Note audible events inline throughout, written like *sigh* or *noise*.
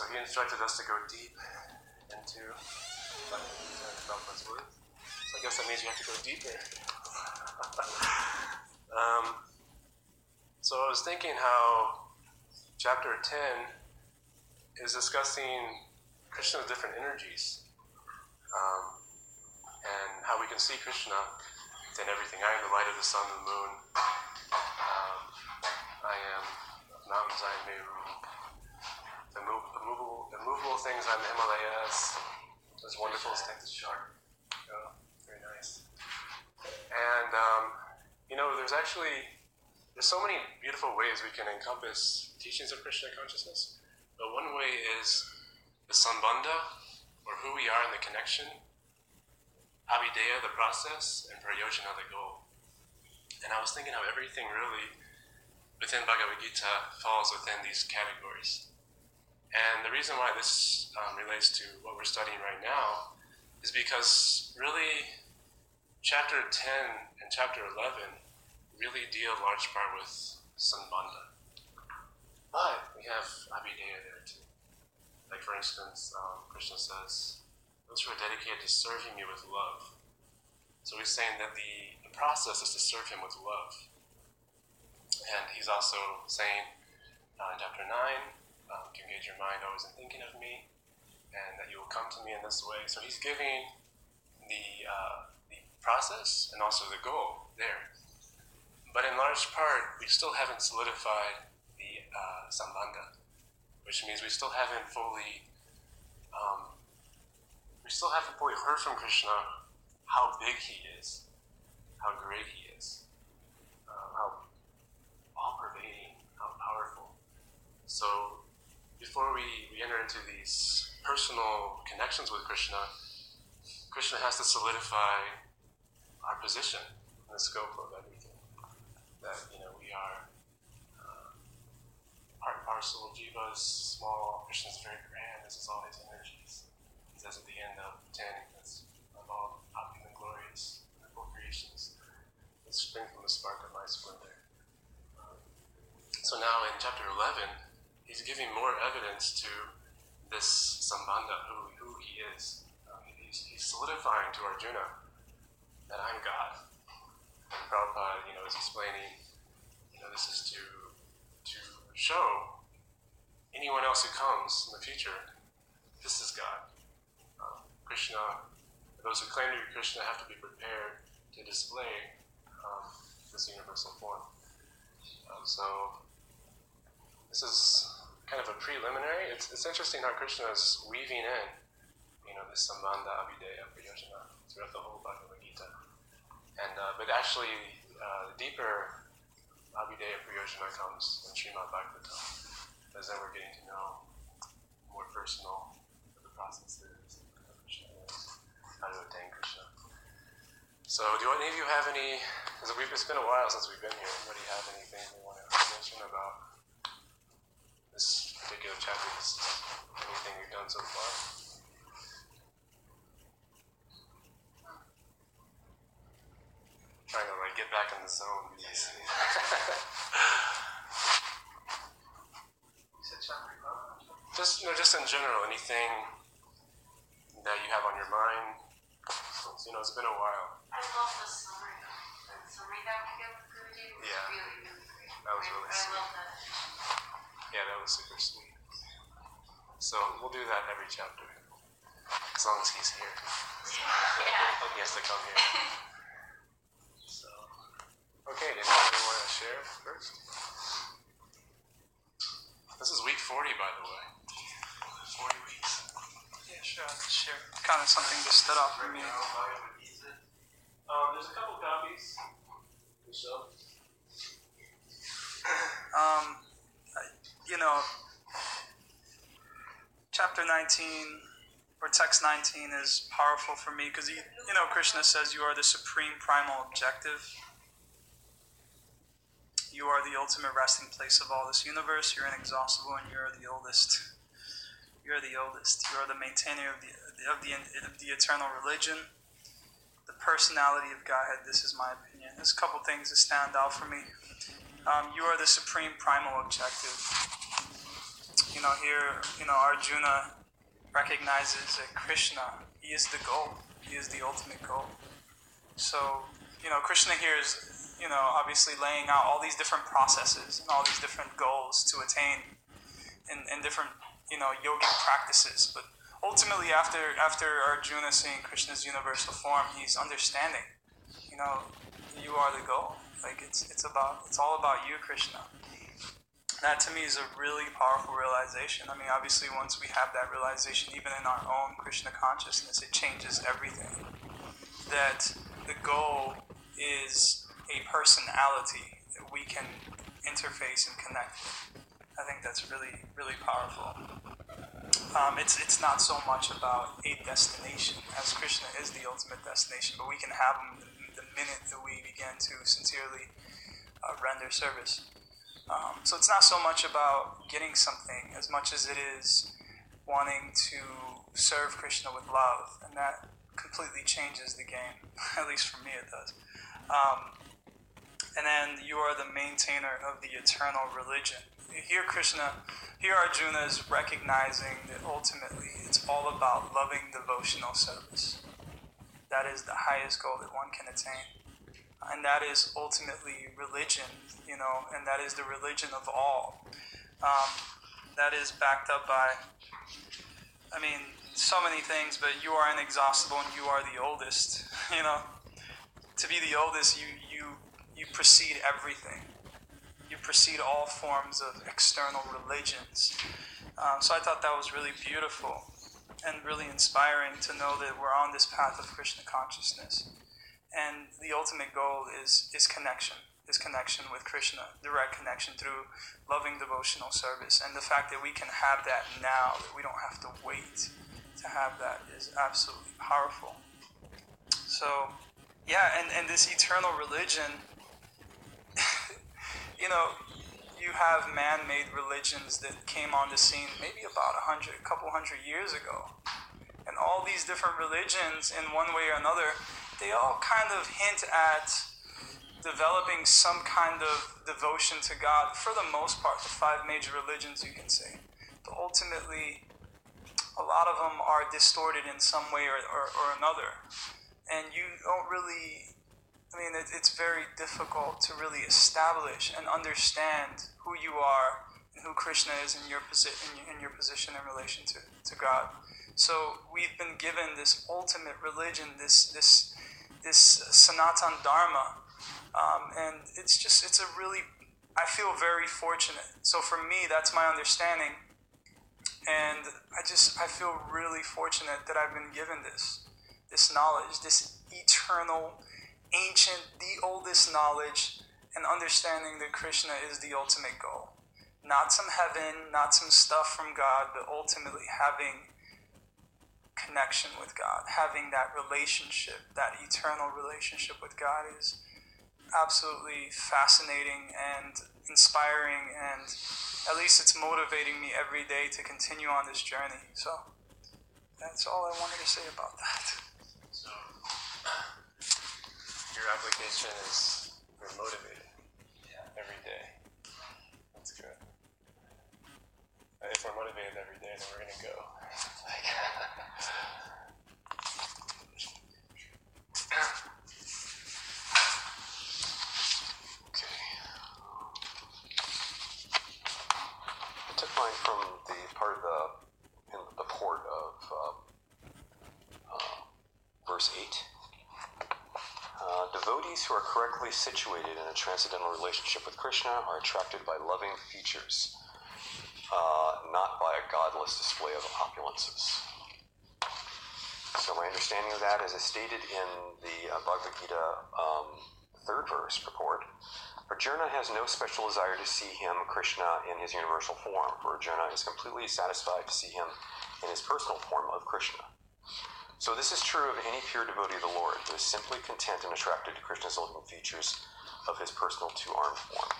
So he instructed us to go deep into Prabhupada's words. So I guess that means you have to go deeper. *laughs* um, so I was thinking how chapter 10 is discussing Krishna's different energies um, and how we can see Krishna in everything. I am the light of the sun and the moon. Um, I am mountains, I. Immovable things, the Himalayas. Those wonderful things. Sharp. Oh, very nice. And, um, you know, there's actually, there's so many beautiful ways we can encompass teachings of Krishna consciousness. But one way is the sambandha, or who we are in the connection, abhideya, the process, and prayojana, the goal. And I was thinking how everything really within Bhagavad Gita falls within these categories. And the reason why this um, relates to what we're studying right now is because really chapter 10 and chapter 11 really deal large part with sambandha. But we have abhideya there too. Like for instance, um, Krishna says, those who are dedicated to serving me with love. So he's saying that the, the process is to serve him with love. And he's also saying uh, in chapter 9, um, to engage your mind always in thinking of me, and that you will come to me in this way. So he's giving the, uh, the process and also the goal there. But in large part, we still haven't solidified the uh, sambandha, which means we still haven't fully, um, we still haven't fully heard from Krishna how big he is, how great he is, uh, how all-pervading, how powerful. So before we, we enter into these personal connections with Krishna, Krishna has to solidify our position in the scope of everything. That, you know, we are uh, part and parcel of Jivas, small, Krishna's very grand, this is all his energies. He says at the end of 10, that's of all opulent, glorious, wonderful creations that spring from the spark of my splendor. Um, so now in chapter 11, he's giving more evidence to this Sambandha, who, who he is. Um, he's, he's, solidifying to Arjuna that I'm God. And Prabhupada, you know, is explaining, you know, this is to to show anyone else who comes in the future, this is God. Um, Krishna, those who claim to be Krishna have to be prepared to display um, this universal form. Um, so this is kind of a preliminary. It's, it's interesting how Krishna is weaving in, you know, this Sambandha Abhideya Prayojana throughout the whole Bhagavad Gita. And, uh, but actually, uh, the deeper Abhideya Prayojana comes in Srimad Bhagavatam, as then we're getting to know more personal what the process Krishna is, how to attain Krishna. So, do any of you have any? Because it's been a while since we've been here. Anybody have anything they want to mention about particular chapter, this is anything you've done so far. Trying to like get back in the zone. Yes. just you know, just in general, anything that you have on your mind. You know, it's been a while. I love the summary. The summary that we get with Guruji was yeah. really, really great. That was really I, sweet. I love that. Yeah, that was super sweet. So we'll do that in every chapter, as long as he's here. Yeah. He has to come here. *laughs* So, okay, does anybody want to share first? This is week 40, by the way. 40 weeks. Yeah, sure. I'll share kind of something that stood out for me. Um, there's a couple copies. Michelle? Um, you know, chapter 19 or text 19 is powerful for me because, you know, Krishna says you are the supreme primal objective. You are the ultimate resting place of all this universe. You're inexhaustible and you're the oldest. You're the oldest. You are the maintainer of the, of the, of the eternal religion. The personality of Godhead, this is my opinion. There's a couple things that stand out for me. Um, you are the supreme primal objective. You know, here, you know, Arjuna recognizes that Krishna, he is the goal. He is the ultimate goal. So, you know, Krishna here is, you know, obviously laying out all these different processes and all these different goals to attain in, in different, you know, yogic practices. But ultimately, after after Arjuna seeing Krishna's universal form, he's understanding, you know, you are the goal. Like it's it's about it's all about you, Krishna. That to me is a really powerful realization. I mean, obviously, once we have that realization, even in our own Krishna consciousness, it changes everything. That the goal is a personality that we can interface and connect. I think that's really, really powerful. Um, it's it's not so much about a destination, as Krishna is the ultimate destination, but we can have him the, the minute that we begin to sincerely uh, render service. Um, so it's not so much about getting something as much as it is wanting to serve Krishna with love, and that completely changes the game. *laughs* At least for me, it does. Um, and then you are the maintainer of the eternal religion. Here, Krishna, here Arjuna is recognizing that ultimately it's all about loving devotional service. That is the highest goal that one can attain and that is ultimately religion, you know, and that is the religion of all. Um, that is backed up by, I mean, so many things, but you are inexhaustible and you are the oldest. *laughs* You know, to be the oldest, you you you precede everything. You precede all forms of external religions. Um, so I thought that was really beautiful and really inspiring to know that we're on this path of Krishna consciousness. And the ultimate goal is is connection is connection with krishna direct connection through loving devotional service. And the fact that we can have that now that we don't have to wait to have that is absolutely powerful. So yeah and, and this eternal religion *laughs* you know you have man-made religions that came on the scene maybe about a hundred a couple hundred years ago and all these different religions in one way or another they all kind of hint at developing some kind of devotion to God, for the most part, the five major religions you can say. But ultimately, a lot of them are distorted in some way or, or, or another. And you don't really, I mean, it, it's very difficult to really establish and understand who you are and who Krishna is in your, posi- in your, in your position in relation to, to God. So we've been given this ultimate religion, this, this this Sanatan Dharma. Um, and it's just, it's a really, I feel very fortunate. So for me, that's my understanding. And I just, I feel really fortunate that I've been given this, this knowledge, this eternal, ancient, the oldest knowledge, and understanding that Krishna is the ultimate goal. Not some heaven, not some stuff from God, but ultimately having connection with God, having that relationship, that eternal relationship with God is absolutely fascinating and inspiring, and at least it's motivating me every day to continue on this journey. So that's all I wanted to say about that. So your application is you're motivated yeah. every day. That's good. If we're motivated every day, then we're gonna go. Like, *laughs* *laughs* okay. I took mine from the part of the in the port of um, uh, verse eight. Uh, devotees who are correctly situated in a transcendental relationship with Krishna are attracted by loving features, uh, not by a godless display of opulences. So my understanding of that is as stated in the uh, Bhagavad Gita um, third verse purport, Arjuna has no special desire to see him, Krishna, in his universal form, for Arjuna is completely satisfied to see him in his personal form of Krishna. So this is true of any pure devotee of the Lord, who is simply content and attracted to Krishna's ultimate features of his personal two-armed form.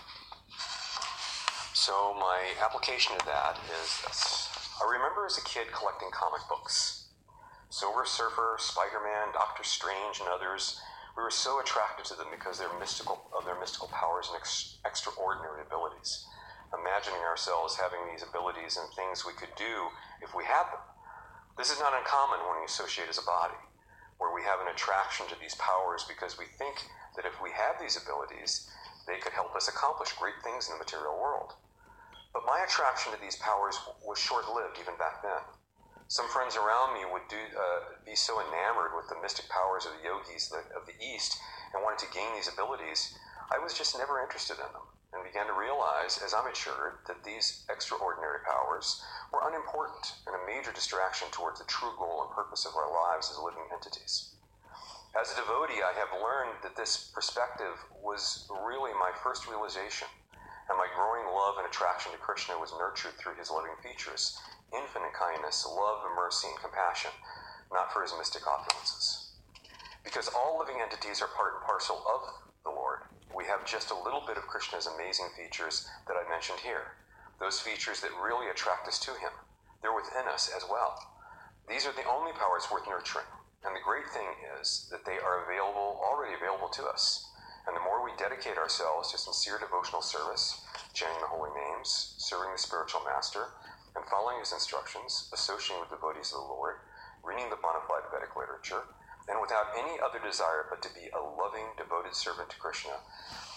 So my application of that is this. I remember as a kid collecting comic books. Silver Surfer, Spider-Man, Doctor Strange, and others. We were so attracted to them because their mystical, of their mystical powers and ex- extraordinary abilities. imagining ourselves having these abilities and things we could do if we had them. This is not uncommon when we associate as a body, where we have an attraction to these powers because we think that if we have these abilities, they could help us accomplish great things in the material world. But my attraction to these powers was short lived even back then. Some friends around me would do, uh, be so enamored with the mystic powers of the yogis of the East and wanted to gain these abilities, I was just never interested in them began to realize as I matured that these extraordinary powers were unimportant and a major distraction towards the true goal and purpose of our lives as living entities. As a devotee, I have learned that this perspective was really my first realization, and my growing love and attraction to Krishna was nurtured through his living features infinite kindness, love, mercy, and compassion, not for his mystic opulences. Because all living entities are part and parcel of we have just a little bit of Krishna's amazing features that I mentioned here. Those features that really attract us to him. They're within us as well. These are the only powers worth nurturing. And the great thing is that they are available, already available to us. And the more we dedicate ourselves to sincere devotional service, chanting the holy names, serving the spiritual master, and following his instructions, associating with the devotees of the Lord, reading the bona fide Vedic literature, and without any other desire but to be a loving, devoted servant to Krishna,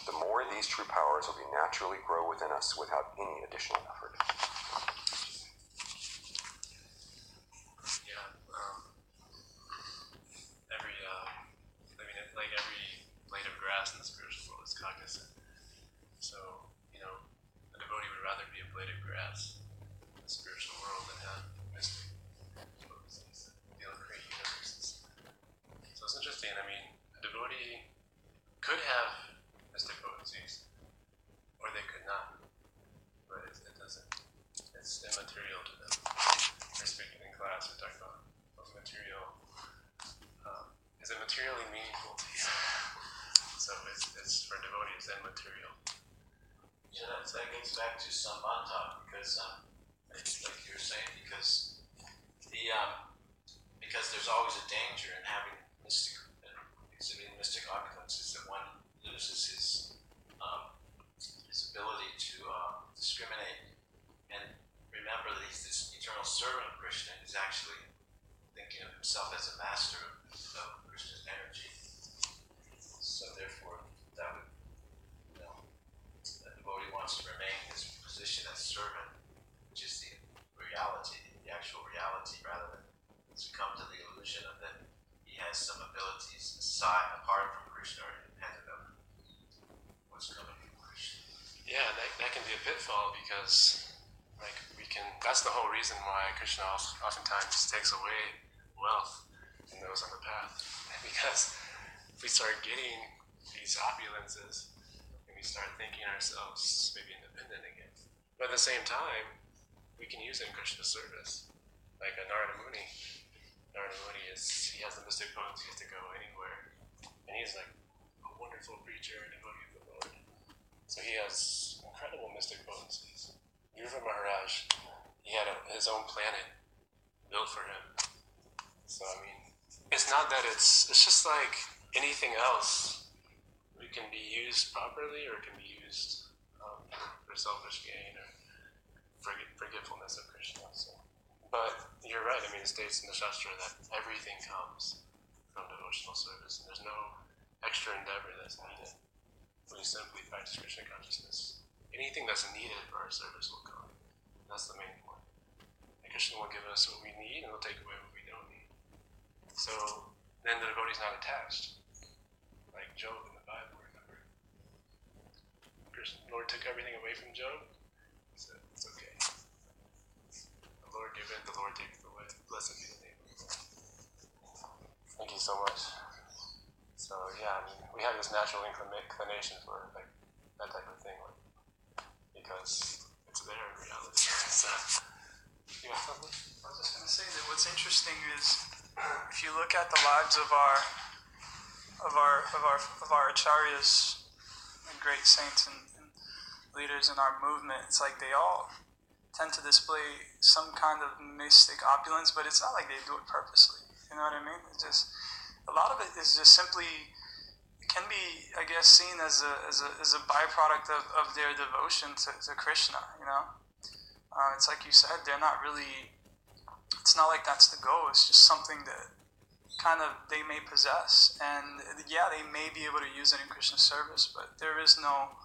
the more these true powers will be naturally grow within us without any additional effort. Yeah. Um, every, uh, I mean, like every blade of grass in the spiritual world is cognizant. So, you know, a devotee would rather be a blade of grass in the spiritual world than have mystic potencies that deal with great universes. So it's interesting. I mean, a devotee could have mystic potencies, or they could not. But it, it doesn't. It's immaterial to them. We're speaking in class. We're talking about what's material. Um, is it materially meaningful to you? so it's, it's for devotees and material. Yeah, that, that gets back to Sambandha because, um, like like you were saying, because the um, because there's always a danger in having mystic uh, exhibiting mystic opulences that one loses his um, his ability to uh, discriminate and remember that he's this eternal servant of Krishna is actually thinking of himself as a master of, Krishna's energy. So therefore, that would you know the devotee wants to remain in his position as servant, which is the reality, the actual reality, rather than succumb to the illusion of that he has some abilities aside, apart from Krishna, or independent of what's coming from Krishna. Yeah, that, that can be a pitfall because, like, we can. That's the whole reason why Krishna oftentimes takes away wealth from those on the path. *laughs* Because if we start getting these opulences, and we start thinking ourselves maybe independent again. But at the same time, we can use it in Krishna's service. Like a Narada Muni. Narada Muni is, he has the mystic potency to go anywhere. And he's like a wonderful preacher and devotee of the Lord. So he has incredible mystic potencies. Dhruva Maharaj, he had a, his own planet built for him. So I mean, it's not that it's it's just like anything else. It can be used properly or it can be used um, for selfish gain or forget, forgetfulness of Krishna. So. But you're right. I mean, it states in the Shastra that everything comes from devotional service, and there's no extra endeavor that's needed we simply practice Krishna consciousness. Anything that's needed for our service will come. That's the main point. And Krishna will give us what we need and will take away what. So then the devotee's not attached. Like Job in the Bible, remember? The Lord took everything away from Job. He said, It's okay. The Lord giveth, it, the Lord taketh away. Blessed be the name of the Lord. Thank you so much. So yeah, I mean, we have this natural inclination for like that type of thing, like, because it's there in reality. *laughs* so, you got? I was just going to say that what's interesting is if you look at the lives of our of our of our of our acharyas and great saints and, and leaders in our movement, it's like they all tend to display some kind of mystic opulence, but it's not like they do it purposely. You know what I mean? It's just a lot of it is just simply can be, I guess, seen as a, as a, as a byproduct of, of their devotion to, to Krishna, you know? Uh, it's like you said, they're not really, it's not like that's the goal, it's just something that kind of they may possess. And yeah, they may be able to use it in Krishna service, but there is no,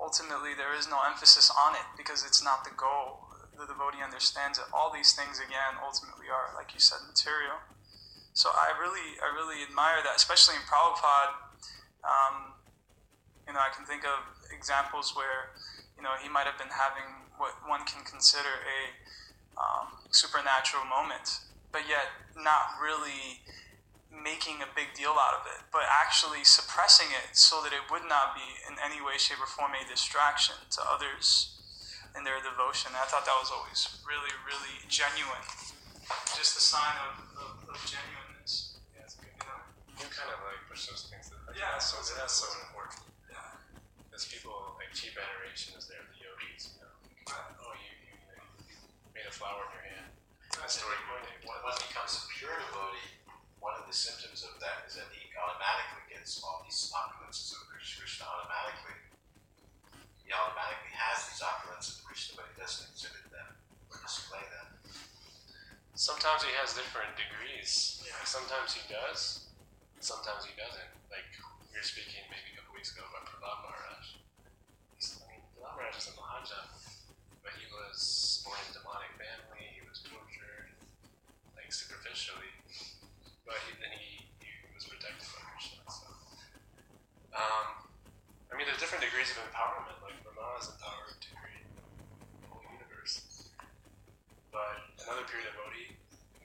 ultimately, there is no emphasis on it because it's not the goal. The devotee understands that all these things, again, ultimately are, like you said, material. So I really, I really admire that, especially in Prabhupada. Um, you know, I can think of examples where, you know, he might have been having what one can consider a um, supernatural moment, but yet not really making a big deal out of it, but actually suppressing it so that it would not be in any way, shape, or form a distraction to others in their devotion. And I thought that was always really, really genuine. Just a sign of, of, of genuineness. Yeah. You know, you kind of like push those things. That, like, Yeah, that's so that's so important. Yeah. Because people like cheap adoration is there, the yogis. You know, like, oh, you, you, you, know, you made a flower in your hand. That story when, when one becomes a pure devotee, one of the symptoms of that is that he automatically gets all these opulences of Krishna automatically. He automatically has these opulences of Krishna, but he doesn't exhibit them or display them. Sometimes he has different degrees. Like, sometimes he does, sometimes he doesn't. Like we were speaking maybe a couple weeks ago about Prahlad Maharaj. He's, I mean, Prahlad Maharaj is a Mahaja, but he was born in a demonic family. He was tortured, like superficially, but he, then he, he was protected by Krishna. So, um, I mean, there's different degrees of empowerment. Like Brahma is empowered to create the whole universe. But another pure devotee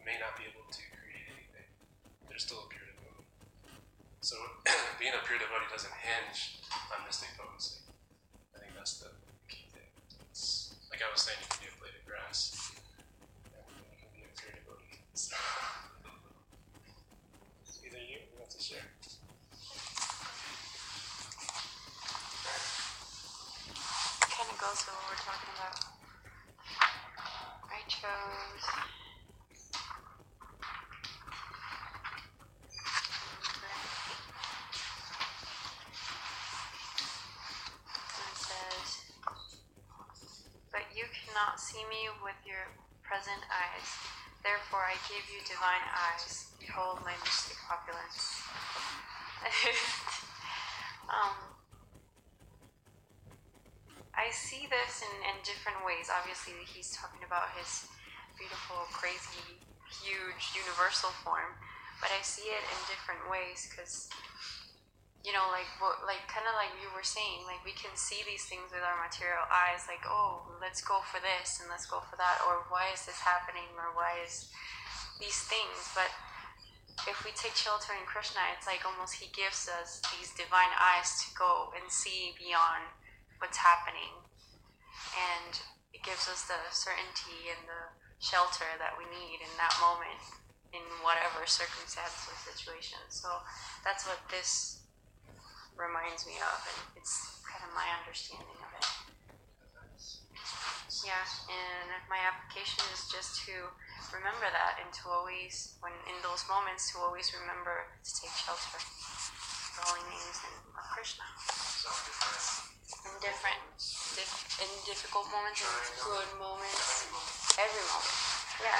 may not be able to create anything. They're still a pure devotee. So being a pure devotee doesn't hinge on mystic potency. I think that's the key thing. It's, like I was saying, you can be a blade of grass. And you can be a pure devotee. So either you, you have to share. Kind of goes with what we're talking about. I chose. Cannot see me with your present eyes. Therefore, I give you divine eyes. Behold my mystic opulence. *laughs* um, I see this in, in different ways. Obviously, he's talking about his beautiful, crazy, huge, universal form, but I see it in different ways because, you know, like what, like kind of like you were saying, like we can see these things with our material eyes, like oh, let's go for this and let's go for that, or why is this happening, or why is these things, but if we take shelter in Krishna, it's like almost he gives us these divine eyes to go and see beyond what's happening. And it gives us the certainty and the shelter that we need in that moment, in whatever circumstance or situation. So that's what this reminds me of, and it's kind of my understanding of it. Yeah, and my application is just to remember that and to always, when in those moments, to always remember to take shelter. The names and of Krishna. In different, in difficult moments, in good moments, every moment. Yeah,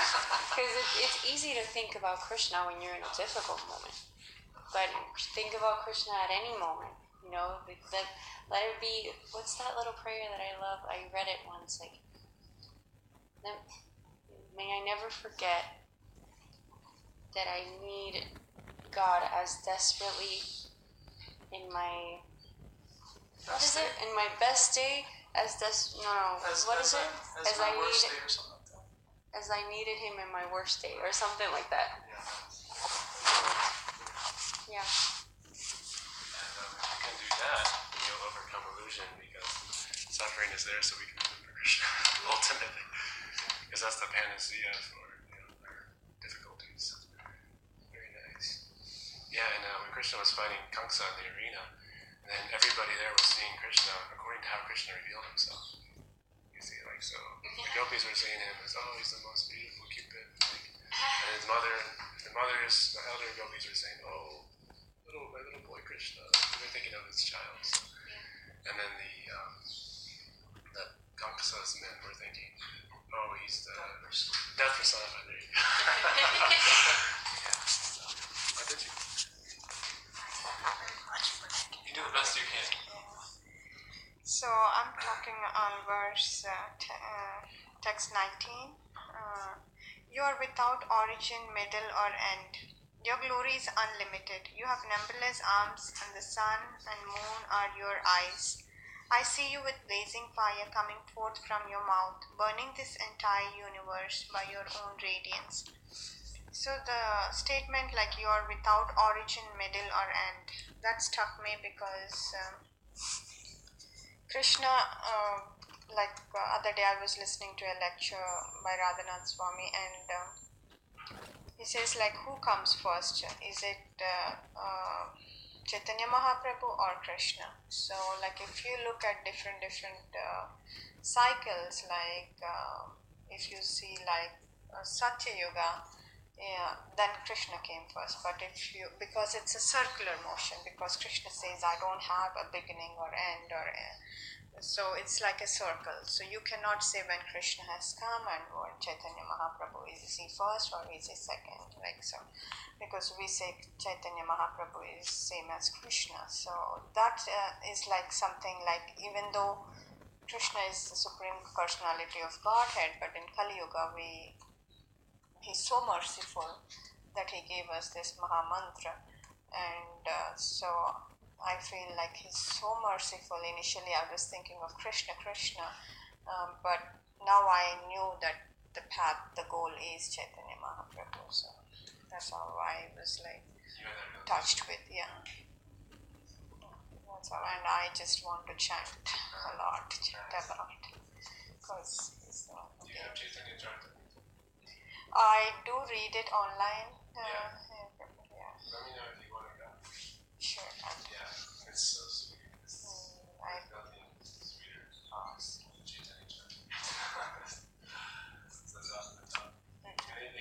because it, it's easy to think about Krishna when you're in a difficult moment, but think about Krishna at any moment. You know, let let it be. What's that little prayer that I love? I read it once. Like, let- may I never forget that I need God as desperately in my what is it? In my best day, as des no no. As, what as is I, it? As, As my I worst need- day or something like. As I needed him in my worst day, or something like that. Yeah. And um, if you can do that, then you'll overcome illusion because suffering is there so we can remember Krishna *laughs* ultimately. Because that's the panacea for you know, our difficulties. Very nice. Yeah, and uh, when Krishna was fighting Kamsa in the arena, then everybody there was seeing Krishna according to how Krishna revealed himself. You see, like, so the gopis were seeing him as, oh, he's the most beautiful Cupid. Like, and his mother, the mothers, the elder gopis were saying, oh, little my little boy Krishna, thinking of his child. And then the um, the Kamsa's men were thinking, oh, he's the death personified. There you *laughs* go. yeah. So, did you? You do the best you can. So I'm talking on verse uh, t- uh, text 19. Uh, you are without origin, middle, or end. Your glory is unlimited. You have numberless arms, and the sun and moon are your eyes. I see you with blazing fire coming forth from your mouth, burning this entire universe by your own radiance. So the statement like you are without origin, middle, or end that struck me because um, Krishna, uh, like uh, other day, I was listening to a lecture by Radhanath Swami, and uh, he says like, who comes first? Is it uh, uh, Chaitanya Mahaprabhu or Krishna? So like, if you look at different different uh, cycles, like uh, if you see like uh, Satya Yuga, yeah, then Krishna came first. But if you because it's a circular motion, because Krishna says I don't have a beginning or end or so it's like a circle. So you cannot say when Krishna has come and or Chaitanya Mahaprabhu is he first or is he second, like so, because we say Chaitanya Mahaprabhu is same as Krishna. So that uh, is like something like even though Krishna is the supreme personality of Godhead, but in Kali Yuga we he's so merciful that he gave us this Maha Mantra, and uh, so I feel like he's so merciful. Initially, I was thinking of Krishna, Krishna, um, but now I knew that the path, the goal is Chaitanya Mahaprabhu. So that's how I was like You had that realization. touched with, yeah. That's all, and I just want to chant a lot, chant a lot, because he's Do you have Chaitanya Charita? I do read it online. Uh, Yeah. yeah, Let me know if you want to go. sure. Um, Yeah, it's so sweet. It's mm, I nothing sweeter ask. than Chaitanya Charita. It's the top of the top. And they, they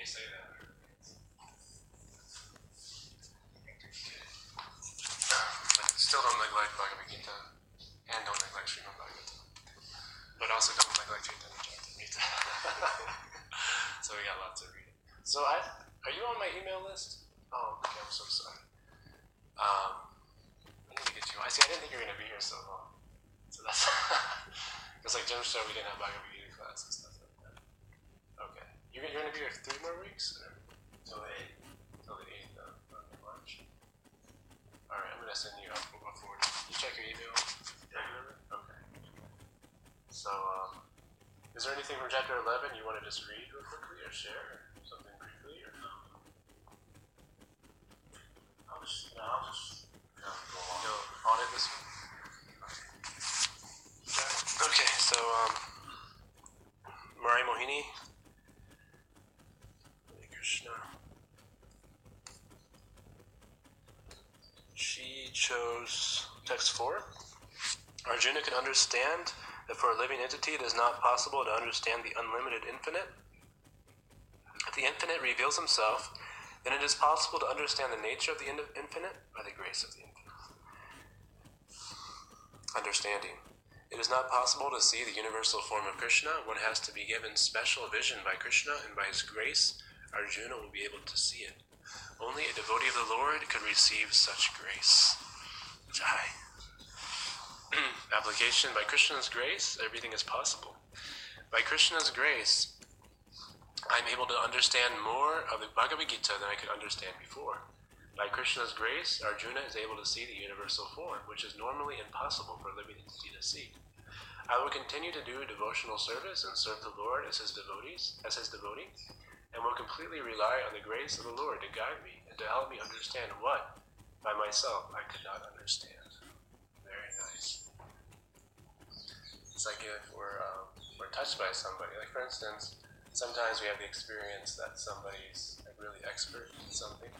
say that. But still don't neglect Bhagavad Gita and don't neglect Srimad Bhagavatam. But also don't neglect Chaitanya Charitamrita. *laughs* so we got lots of reading. So I, are you on my email list? Oh, okay, I'm so sorry. Um, I need to get you. I see. I didn't think you were gonna be here so long. So that's *laughs* because like Jim said, we didn't have Bhagavad Gita class and stuff you're, you're gonna be here three more weeks or till the eighth, till the eighth of, of March. All right, I'm gonna send you up forward. You check your email regularly. Okay. So, um, is there anything from chapter eleven you want to just read real quickly or share or something briefly or? no? I'll just, no, I'll just kind of go. You'll audit this one? Okay, so, um, Mari Mohini. Krishna. She chose text 4. Arjuna can understand that for a living entity it is not possible to understand the unlimited infinite. If the infinite reveals himself, then it is possible to understand the nature of the infinite by the grace of the infinite. Understanding. It is not possible to see the universal form of Krishna. One has to be given special vision by Krishna, and by his grace, Arjuna will be able to see it. Only a devotee of the Lord could receive such grace. Jai. *clears throat* Application by Krishna's grace, everything is possible. By Krishna's grace, I'm able to understand more of the Bhagavad Gita than I could understand before. By Krishna's grace, Arjuna is able to see the universal form, which is normally impossible for a living entity to see. I will continue to do devotional service and serve the Lord as his devotees, as his devotee, and will completely rely on the grace of the Lord to guide me and to help me understand what, by myself, I could not understand. Very nice. It's like if we're um, we're touched by somebody. Like for instance, sometimes we have the experience that somebody's like really expert in something,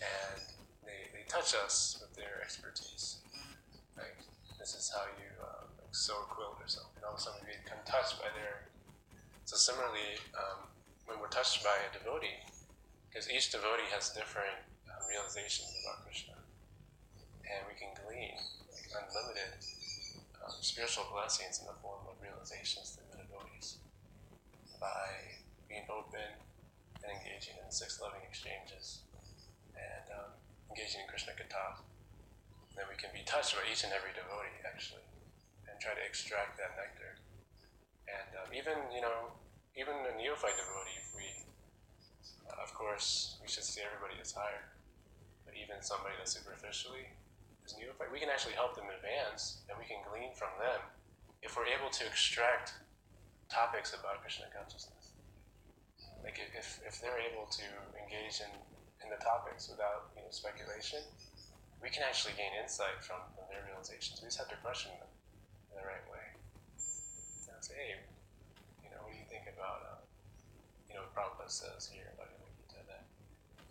and they, they touch us with their expertise. Like this is how you um, like sew a quilt or something. And All of a sudden we become touched by their. So similarly, um, when we're touched by a devotee, because each devotee has different um, realizations about Krishna, and we can glean unlimited um, spiritual blessings in the form of realizations through the devotees by being open and engaging in six loving exchanges and um, engaging in Krishna Katha. Then we can be touched by each and every devotee, actually, and try to extract that nectar. And um, even, you know, even a neophyte devotee, course, we should see everybody as hired. but even somebody that superficially is neophyte, we can actually help them advance, and we can glean from them if we're able to extract topics about Krishna consciousness. Like if, if they're able to engage in, in the topics without you know, speculation, we can actually gain insight from, from their realizations. We just have to question them in the right way. And say, hey, you know, what do you think about, uh, you know, what Prabhupada says here about Gita that,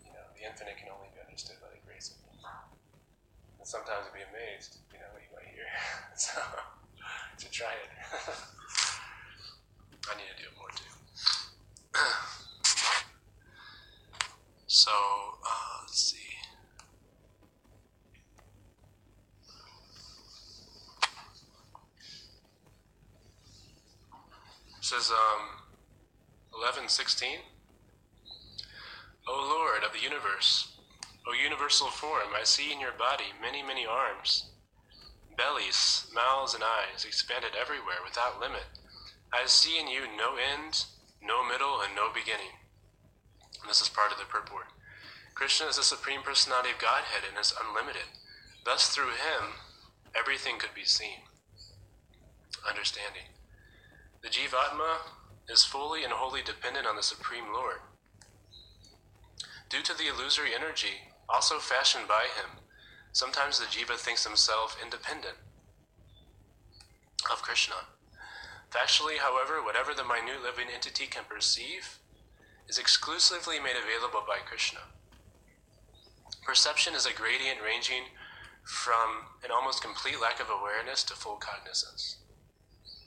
you know, the infinite can only be understood by the grace of God. And sometimes you'll be amazed, you know, what you might hear. *laughs* so, to try it. *laughs* I need to do it more too. *clears throat* so, uh, let's see. says um, 11:16. O Lord of the universe, O universal form, I see in your body many, many arms, bellies, mouths, and eyes expanded everywhere without limit. I see in you no end, no middle, and no beginning. And this is part of the purport. Krishna is the supreme personality of Godhead and is unlimited. Thus, through him, everything could be seen. Understanding. The Jivatma is fully and wholly dependent on the Supreme Lord. Due to the illusory energy, also fashioned by him, sometimes the Jiva thinks himself independent of Krishna. Factually, however, whatever the minute living entity can perceive is exclusively made available by Krishna. Perception is a gradient ranging from an almost complete lack of awareness to full cognizance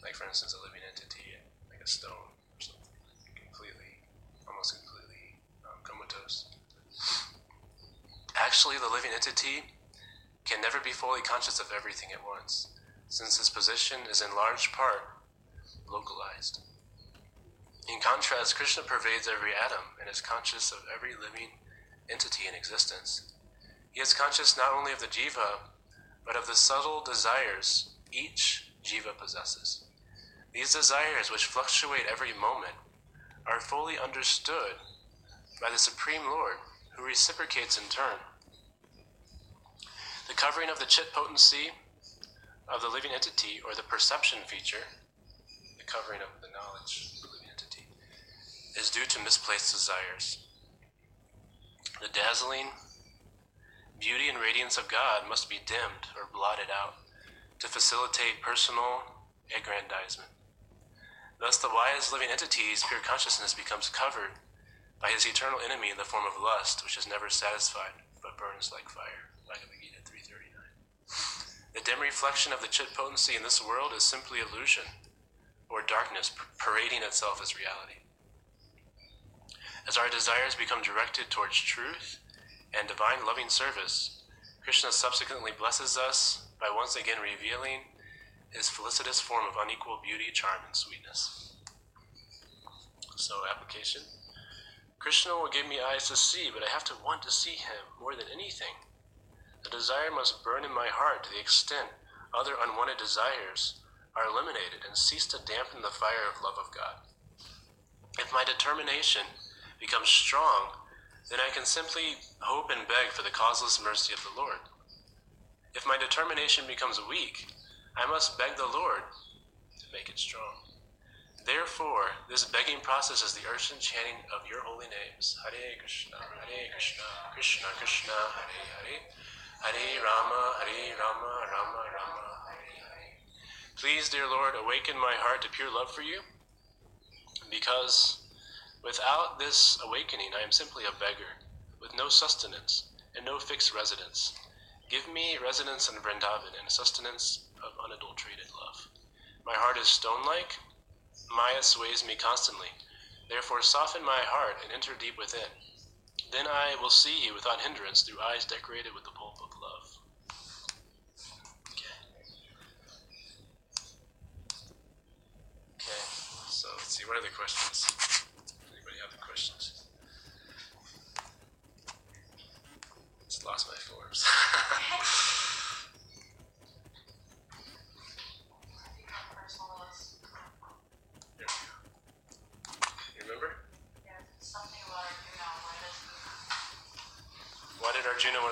like for instance a living entity, like a stone or something, completely, almost completely um, comatose. Actually, the living entity can never be fully conscious of everything at once, since its position is in large part localized. In contrast, Krishna pervades every atom and is conscious of every living entity in existence. He is conscious not only of the jiva, but of the subtle desires each jiva possesses. These desires, which fluctuate every moment, are fully understood by the Supreme Lord, who reciprocates in turn. Covering of the chit potency of the living entity, or the perception feature, the covering of the knowledge of the living entity, is due to misplaced desires. The dazzling beauty and radiance of God must be dimmed or blotted out to facilitate personal aggrandizement. Thus, the wise living entity's pure consciousness becomes covered by his eternal enemy in the form of lust, which is never satisfied but burns like fire. 339. The dim reflection of the chit potency in this world is simply illusion, or darkness parading itself as reality. As our desires become directed towards truth and divine loving service, Krishna subsequently blesses us by once again revealing his felicitous form of unequal beauty, charm, and sweetness. So, application Krishna will give me eyes to see, but I have to want to see him more than anything. The desire must burn in my heart to the extent other unwanted desires are eliminated and cease to dampen the fire of love of God. If my determination becomes strong, then I can simply hope and beg for the causeless mercy of the Lord. If my determination becomes weak, I must beg the Lord to make it strong. Therefore, this begging process is the urgent chanting of your holy names. Hare Krishna, Hare Krishna, Krishna Krishna, Hare Hare, Hare Rama, Hare Rama, Rama Rama, Hare Hare. Please, dear Lord, awaken my heart to pure love for you, because without this awakening, I am simply a beggar, with no sustenance and no fixed residence. Give me residence in Vrindavan and sustenance of unadulterated love. My heart is stone like, Maya sways me constantly. Therefore, soften my heart and enter deep within. Then I will see you without hindrance through eyes decorated with the love. Okay. Okay. So let's see. What are the questions?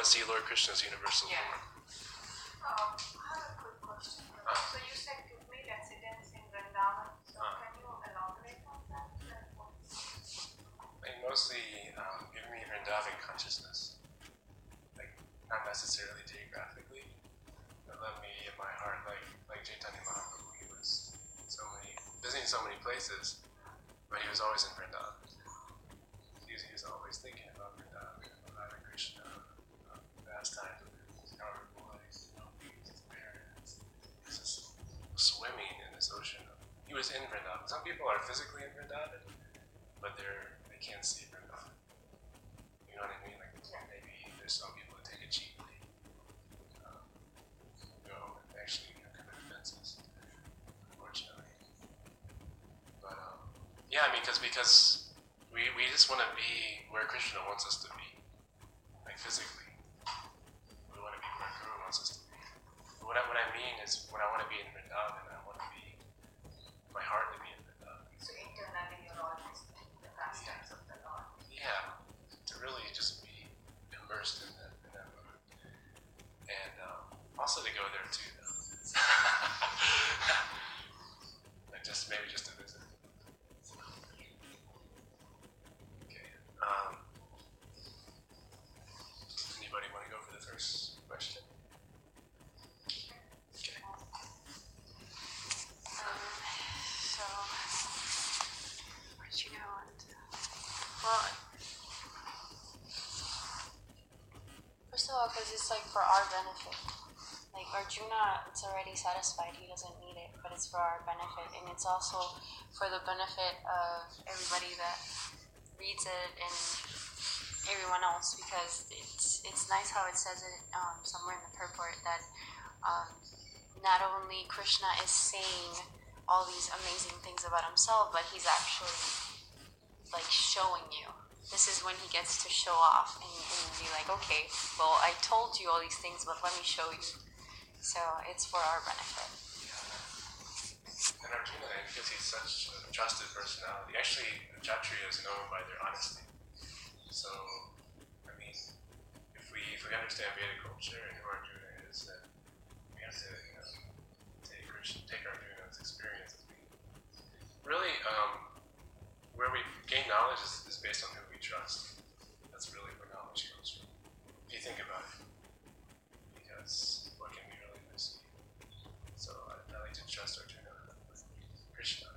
See Lord Krishna's universal Yeah. form? Um, I have a quick question. Ah. So you said you made residence in Vrindavan. So Ah. can you elaborate on that? Like, what- Like mostly um, giving me Vrindavan consciousness. Like not necessarily geographically, but let me in my heart, like like Chaitanya Mahaprabhu, he was so many visiting so many places, but he was always in Vrindavan. He was, he was always thinking about Vrindavan, about Hare Krishna, about pastimes with his younger boys, you know, his parents. He was just swimming in this ocean. Of, he was in Vrindavan. Some people are physically in Vrindavan, but they're they can't see Vrindavan. You know what I mean? Like maybe there's some people that take it cheaply, um, go and actually you know, commit offenses. Unfortunately, but um, yeah, I mean, because we we just want to be where Krishna wants us to be, like physically. We want to be where Guru wants us to be. What I, what I mean is, when I want to be in Vrindavan, I want to be my heart to be in Vrindavan. So internally you're always in the pastimes of the Lord. Yeah, to really just be immersed in that, in that mode. And um, also to go there too, though. like just maybe just to visit. Okay. Um, anybody want to go for the first question? Okay. Um, so, where'd you know? And, well, first of all, because it's like for our benefit. Like Arjuna, it's already satisfied; he doesn't need it, but it's for our benefit, and it's also for the benefit of everybody that reads it and everyone else. Because it's it's nice how it says it um, somewhere in the purport that um, not only Krishna is saying all these amazing things about himself, but he's actually like showing you. This is when he gets to show off and, and be like, okay, well, I told you all these things, but let me show you. So it's for our benefit. And Arjuna, because he's such a trusted personality, actually, Kshatriya is known by their honesty. So, I mean, if we if we understand Vedic culture and who Arjuna is, then we have to, you know, take take Arjuna's experience as being really um, where we gain knowledge is, is based on who we trust. That's really where knowledge comes from. If you think about it, because what can we really receive? So I, I like to trust Arjuna, Krishna,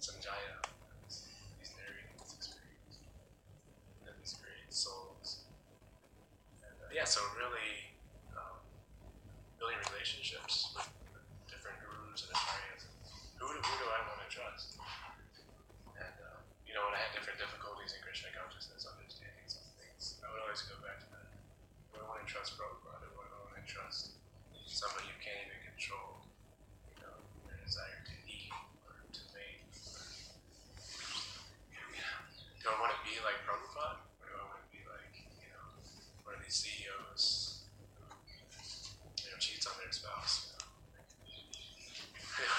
Sanjaya, these narrating this experience, and these great souls. And, uh, yeah, so really um, building relationships with different gurus and acharyas. Who, who do I want to trust? And um, you know, when I had different difficulties in Krishna consciousness, understanding some things, I would always go back to that. Do I want to trust Prabhupada? Do I want to trust somebody you can't even control? You know, their desire to eat or to mate. Or, do I want to be like Prabhupada? Or do I want to be like, you know, one of these CEOs who, you know, cheats on their spouse? You know?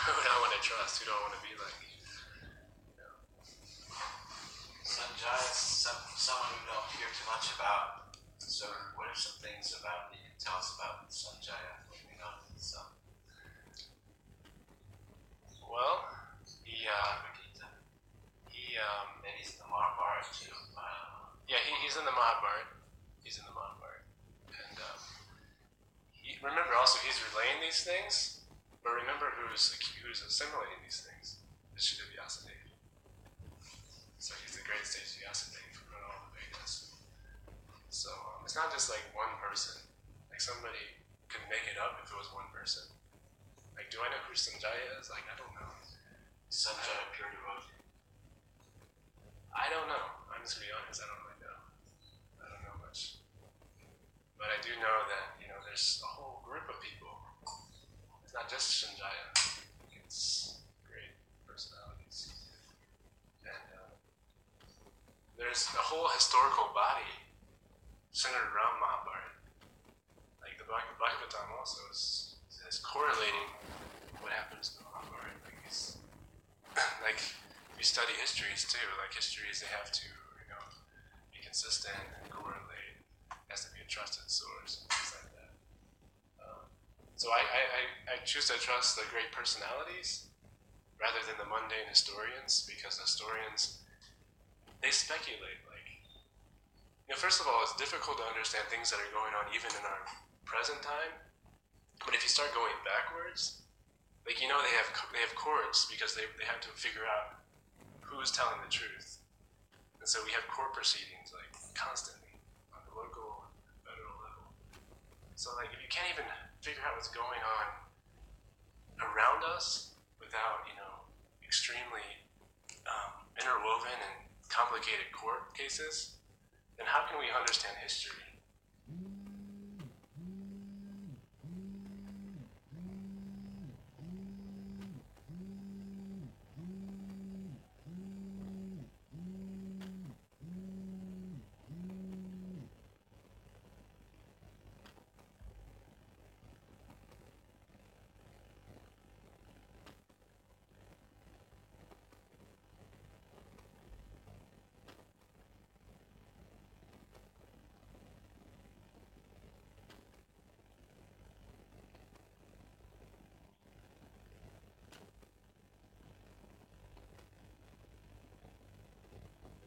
Who do I want to trust? Who do I want to be like? You know? Sanjay is some, someone we don't hear too much about. So, what are some things about that you can tell us about Sanjaya? You know, so, Well, he, uh, Gita. he, um, Maybe he's in the Mahabharata too. I don't know. Yeah, he, he's in the Mahabharata. He's in the Mahabharata. And um, he, remember also, he's relaying these things, but remember who's, who's assimilating these things? It's Shuddha Vyasadeva. So he's the great sage Vyasadeva who wrote all the Vedas. So um, it's not just like one person. Like somebody could make it up if it was one person. Like, do I know who Sanjaya is? Like, I don't know. Sanjaya, pure devotee. I don't know. I'm just gonna be honest. I don't really know. I don't know much, but I do know that you know there's a whole group of people. It's not just Sanjaya. It's great personalities. there's a whole historical body centered around Mahabharata. Like the Bhagavatam also is, is correlating what happens in Mahabharata. Like, it's, *clears throat* like we study histories too. Like histories, they have to you know be consistent and correlate. It has to be a trusted source and things like that. Um, so I, I, I, choose to trust the great personalities rather than the mundane historians because historians they speculate you know first of all it's difficult to understand things that are going on even in our present time. But if you start going backwards like you know they have they have courts because they, they have to figure out who's telling the truth. And so we have court proceedings like constantly on the local and federal level. So like if you can't even figure out what's going on around us without you know extremely um, interwoven and complicated court cases, then how can we understand history?